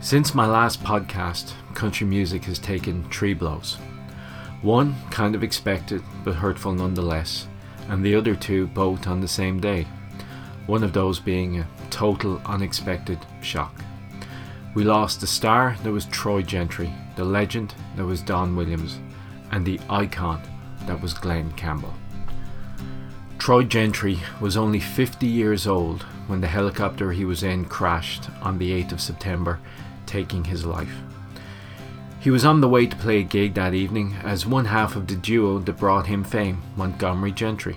Since my last podcast, country music has taken three blows. One kind of expected, but hurtful nonetheless, and the other two both on the same day. One of those being a total unexpected shock. We lost the star that was Troy Gentry, the legend that was Don Williams, and the icon that was Glen Campbell. Troy Gentry was only 50 years old when the helicopter he was in crashed on the 8th of September, taking his life. He was on the way to play a gig that evening as one half of the duo that brought him fame, Montgomery Gentry.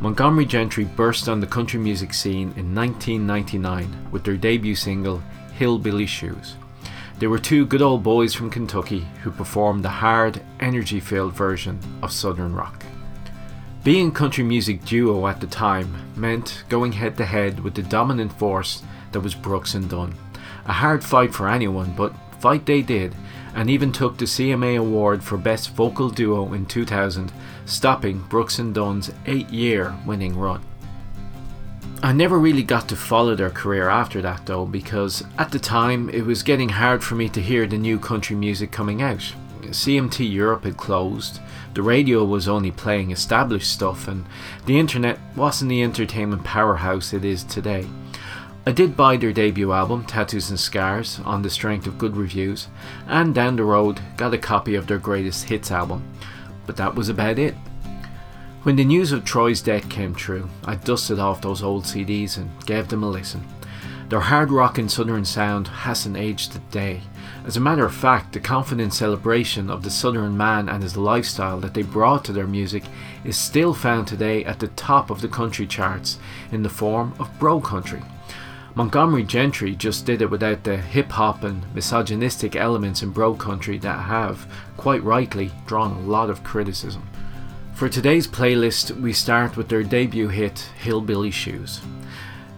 Montgomery Gentry burst on the country music scene in 1999 with their debut single, Hillbilly Shoes. They were two good old boys from Kentucky who performed the hard, energy filled version of Southern rock. Being a country music duo at the time meant going head to head with the dominant force that was Brooks and Dunn. A hard fight for anyone, but fight they did, and even took the CMA Award for Best Vocal Duo in 2000, stopping Brooks and Dunn's eight year winning run. I never really got to follow their career after that though, because at the time it was getting hard for me to hear the new country music coming out. CMT Europe had closed, the radio was only playing established stuff, and the internet wasn't the entertainment powerhouse it is today. I did buy their debut album, Tattoos and Scars, on the strength of good reviews, and down the road got a copy of their greatest hits album, but that was about it. When the news of Troy's death came through, I dusted off those old CDs and gave them a listen. Their hard rock and southern sound hasn't aged a day. As a matter of fact, the confident celebration of the southern man and his lifestyle that they brought to their music is still found today at the top of the country charts in the form of bro country. Montgomery Gentry just did it without the hip hop and misogynistic elements in bro country that have, quite rightly, drawn a lot of criticism. For today's playlist, we start with their debut hit, Hillbilly Shoes.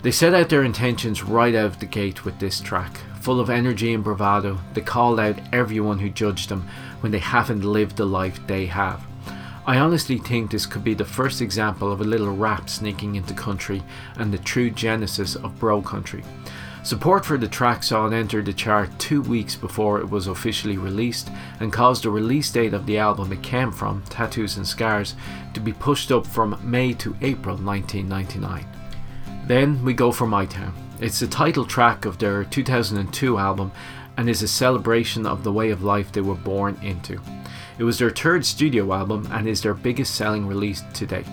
They set out their intentions right out of the gate with this track. Full of energy and bravado, they called out everyone who judged them when they haven't lived the life they have. I honestly think this could be the first example of a little rap sneaking into country and the true genesis of bro country. Support for the track saw it enter the chart two weeks before it was officially released and caused the release date of the album it came from, Tattoos and Scars, to be pushed up from May to April 1999. Then we go for My Town. It's the title track of their 2002 album and is a celebration of the way of life they were born into. It was their third studio album and is their biggest selling release to date.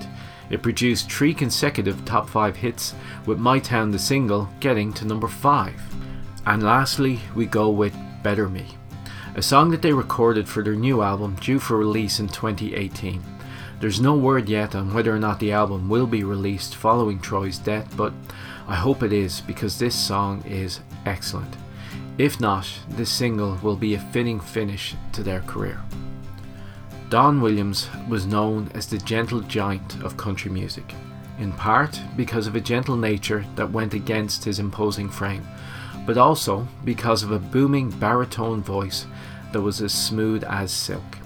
It produced three consecutive top 5 hits, with My Town the single getting to number 5. And lastly, we go with Better Me, a song that they recorded for their new album due for release in 2018. There's no word yet on whether or not the album will be released following Troy's death, but I hope it is because this song is excellent. If not, this single will be a fitting finish to their career. Don Williams was known as the gentle giant of country music, in part because of a gentle nature that went against his imposing frame, but also because of a booming baritone voice that was as smooth as silk.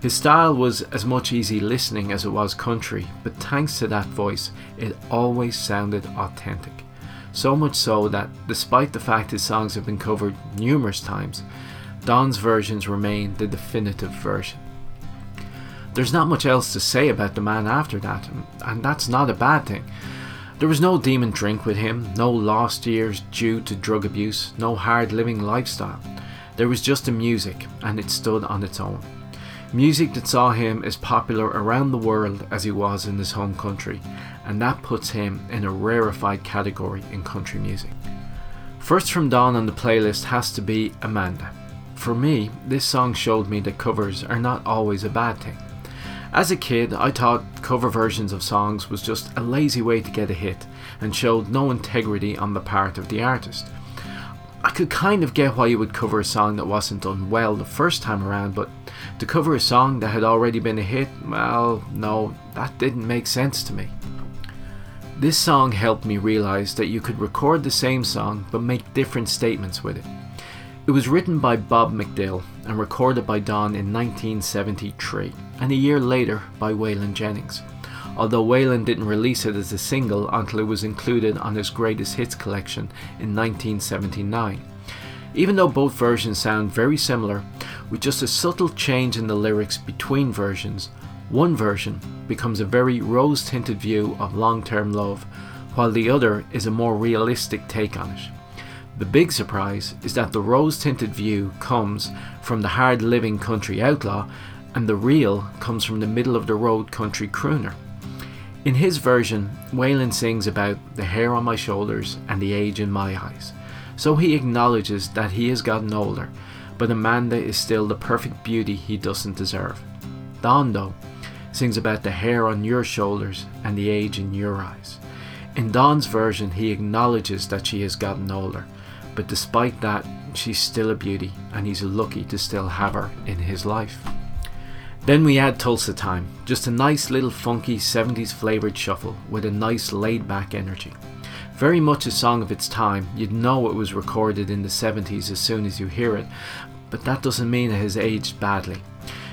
His style was as much easy listening as it was country, but thanks to that voice, it always sounded authentic. So much so that, despite the fact his songs have been covered numerous times, Don's versions remain the definitive version. There's not much else to say about the man after that, and that's not a bad thing. There was no demon drink with him, no lost years due to drug abuse, no hard living lifestyle. There was just the music, and it stood on its own. Music that saw him as popular around the world as he was in his home country, and that puts him in a rarefied category in country music. First from Don on the playlist has to be Amanda. For me, this song showed me that covers are not always a bad thing. As a kid, I thought cover versions of songs was just a lazy way to get a hit and showed no integrity on the part of the artist. I could kind of get why you would cover a song that wasn't done well the first time around, but to cover a song that had already been a hit, well, no, that didn't make sense to me. This song helped me realize that you could record the same song but make different statements with it. It was written by Bob McDill and recorded by Don in 1973, and a year later by Waylon Jennings, although Waylon didn't release it as a single until it was included on his greatest hits collection in 1979. Even though both versions sound very similar, with just a subtle change in the lyrics between versions, one version becomes a very rose tinted view of long term love, while the other is a more realistic take on it. The big surprise is that the rose tinted view comes from the hard living country outlaw, and the real comes from the middle of the road country crooner. In his version, Waylon sings about the hair on my shoulders and the age in my eyes. So he acknowledges that he has gotten older, but Amanda is still the perfect beauty he doesn't deserve. Don, though, sings about the hair on your shoulders and the age in your eyes. In Don's version, he acknowledges that she has gotten older, but despite that, she's still a beauty and he's lucky to still have her in his life. Then we add Tulsa Time, just a nice little funky 70s flavoured shuffle with a nice laid back energy. Very much a song of its time, you'd know it was recorded in the 70s as soon as you hear it, but that doesn't mean it has aged badly.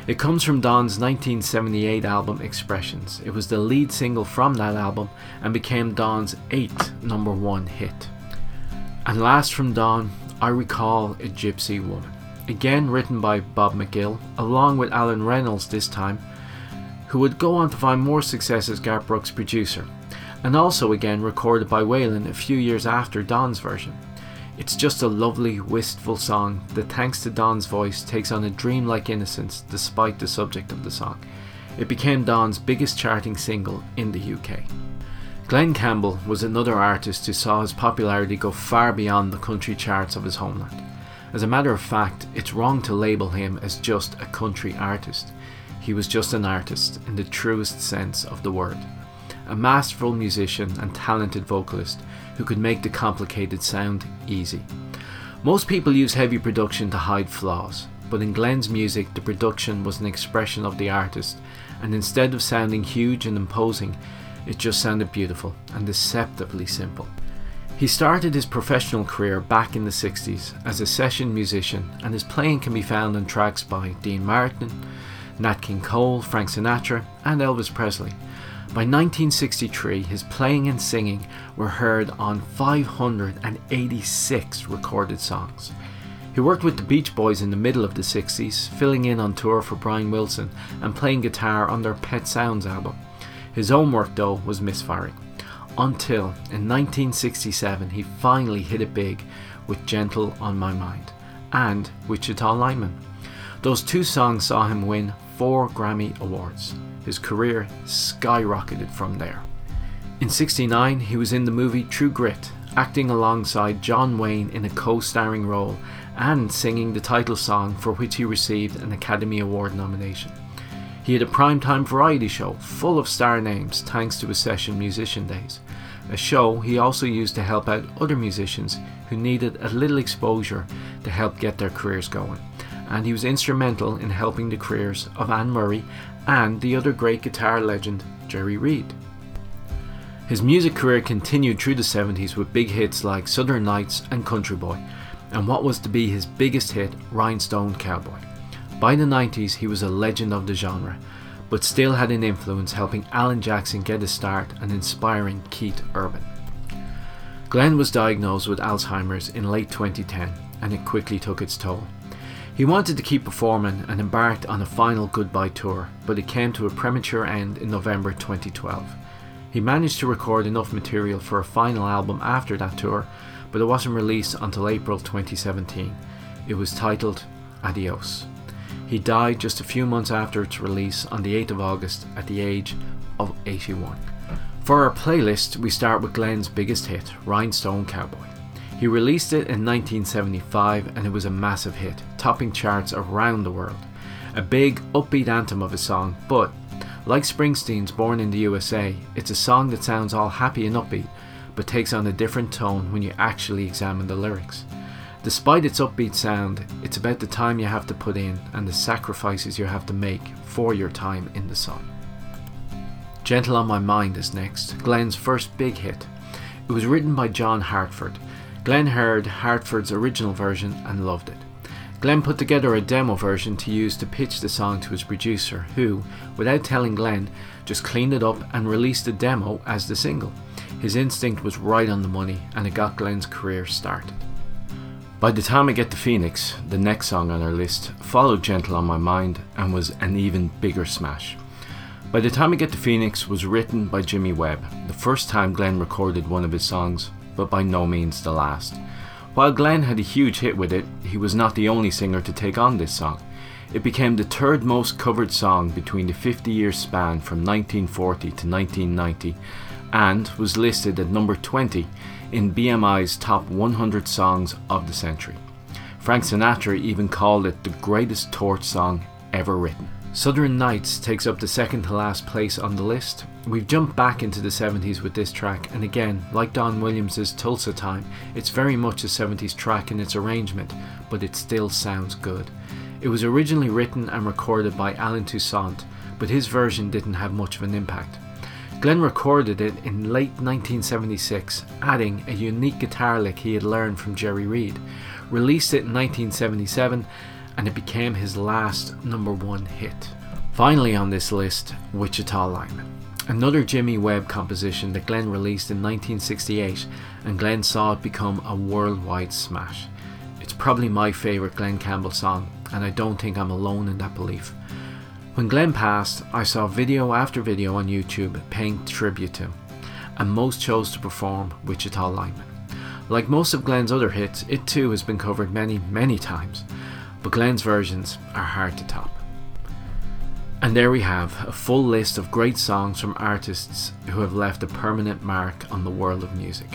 It comes from Don's 1978 album Expressions. It was the lead single from that album and became Don's eighth number one hit. And last from Don, I recall A Gypsy Woman. Again written by Bob McDill, along with Allen Reynolds this time, who would go on to find more success as Garth Brooks' producer, and also again recorded by Waylon a few years after Don's version. It's just a lovely, wistful song that, thanks to Don's voice, takes on a dreamlike innocence despite the subject of the song. It became Don's biggest charting single in the UK. Glen Campbell was another artist who saw his popularity go far beyond the country charts of his homeland. As a matter of fact, it's wrong to label him as just a country artist. He was just an artist in the truest sense of the word. A masterful musician and talented vocalist who could make the complicated sound easy. Most people use heavy production to hide flaws, but in Glen's music, the production was an expression of the artist, and instead of sounding huge and imposing, it just sounded beautiful and deceptively simple. He started his professional career back in the 60s as a session musician, and his playing can be found on tracks by Dean Martin, Nat King Cole, Frank Sinatra, and Elvis Presley. By 1963, his playing and singing were heard on 586 recorded songs. He worked with the Beach Boys in the middle of the 60s, filling in on tour for Brian Wilson and playing guitar on their Pet Sounds album. His own work, though, was misfiring. Until in 1967, he finally hit it big with Gentle on My Mind and Wichita Lineman. Those two songs saw him win four Grammy Awards. His career skyrocketed from there. In 69, he was in the movie True Grit, acting alongside John Wayne in a co starring role and singing the title song for which he received an Academy Award nomination. He had a primetime variety show full of star names thanks to his session musician days, a show he also used to help out other musicians who needed a little exposure to help get their careers going. And he was instrumental in helping the careers of Anne Murray and the other great guitar legend, Jerry Reed. His music career continued through the 70s with big hits like Southern Nights and Country Boy, and what was to be his biggest hit, Rhinestone Cowboy. By the 90s, he was a legend of the genre, but still had an influence helping Alan Jackson get a start and inspiring Keith Urban. Glen was diagnosed with Alzheimer's in late 2010, and it quickly took its toll. He wanted to keep performing and embarked on a final goodbye tour, but it came to a premature end in November 2012. He managed to record enough material for a final album after that tour, but it wasn't released until April 2017. It was titled Adios. He died just a few months after its release on the 8th of August at the age of 81. For our playlist, we start with Glen's biggest hit, Rhinestone Cowboy. He released it in 1975 and it was a massive hit, topping charts around the world. A big, upbeat anthem of a song, but like Springsteen's Born in the USA, it's a song that sounds all happy and upbeat, but takes on a different tone when you actually examine the lyrics. Despite its upbeat sound, it's about the time you have to put in and the sacrifices you have to make for your time in the sun. Gentle on My Mind is next, Glen's first big hit. It was written by John Hartford Glen heard Hartford's original version and loved it. Glen put together a demo version to use to pitch the song to his producer, who, without telling Glen, just cleaned it up and released the demo as the single. His instinct was right on the money and it got Glen's career started. By the time I get to Phoenix, the next song on our list followed Gentle on My Mind and was an even bigger smash. By the time I get to Phoenix was written by Jimmy Webb, the first time Glen recorded one of his songs, but by no means the last. While Glen had a huge hit with it, he was not the only singer to take on this song. It became the third most covered song between the 50 year span from 1940 to 1990 and was listed at number 20 in BMI's top 100 songs of the century. Frank Sinatra even called it the greatest torch song ever written. Southern Nights takes up the second to last place on the list. We've jumped back into the 70s with this track, and again, like Don Williams' Tulsa Time, it's very much a 70s track in its arrangement, but it still sounds good. It was originally written and recorded by Allen Toussaint, but his version didn't have much of an impact. Glen recorded it in late 1976, adding a unique guitar lick he had learned from Jerry Reed, released it in 1977, and it became his last number one hit. Finally on this list, Wichita Lineman. Another Jimmy Webb composition that Glen released in 1968, and Glen saw it become a worldwide smash. It's probably my favourite Glen Campbell song, and I don't think I'm alone in that belief. When Glen passed, I saw video after video on YouTube paying tribute to him, and most chose to perform Wichita Lineman. Like most of Glen's other hits, it too has been covered many, many times, but Glen's versions are hard to top. And there we have a full list of great songs from artists who have left a permanent mark on the world of music.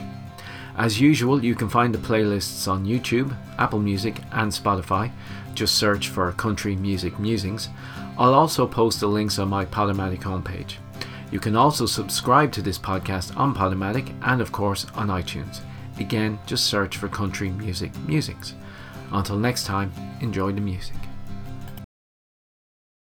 As usual, you can find the playlists on YouTube, Apple Music, and Spotify. Just search for Country Music Musings. I'll also post the links on my Podomatic homepage. You can also subscribe to this podcast on Podomatic and, of course, on iTunes. Again, just search for Country Music Musings. Until next time, enjoy the music.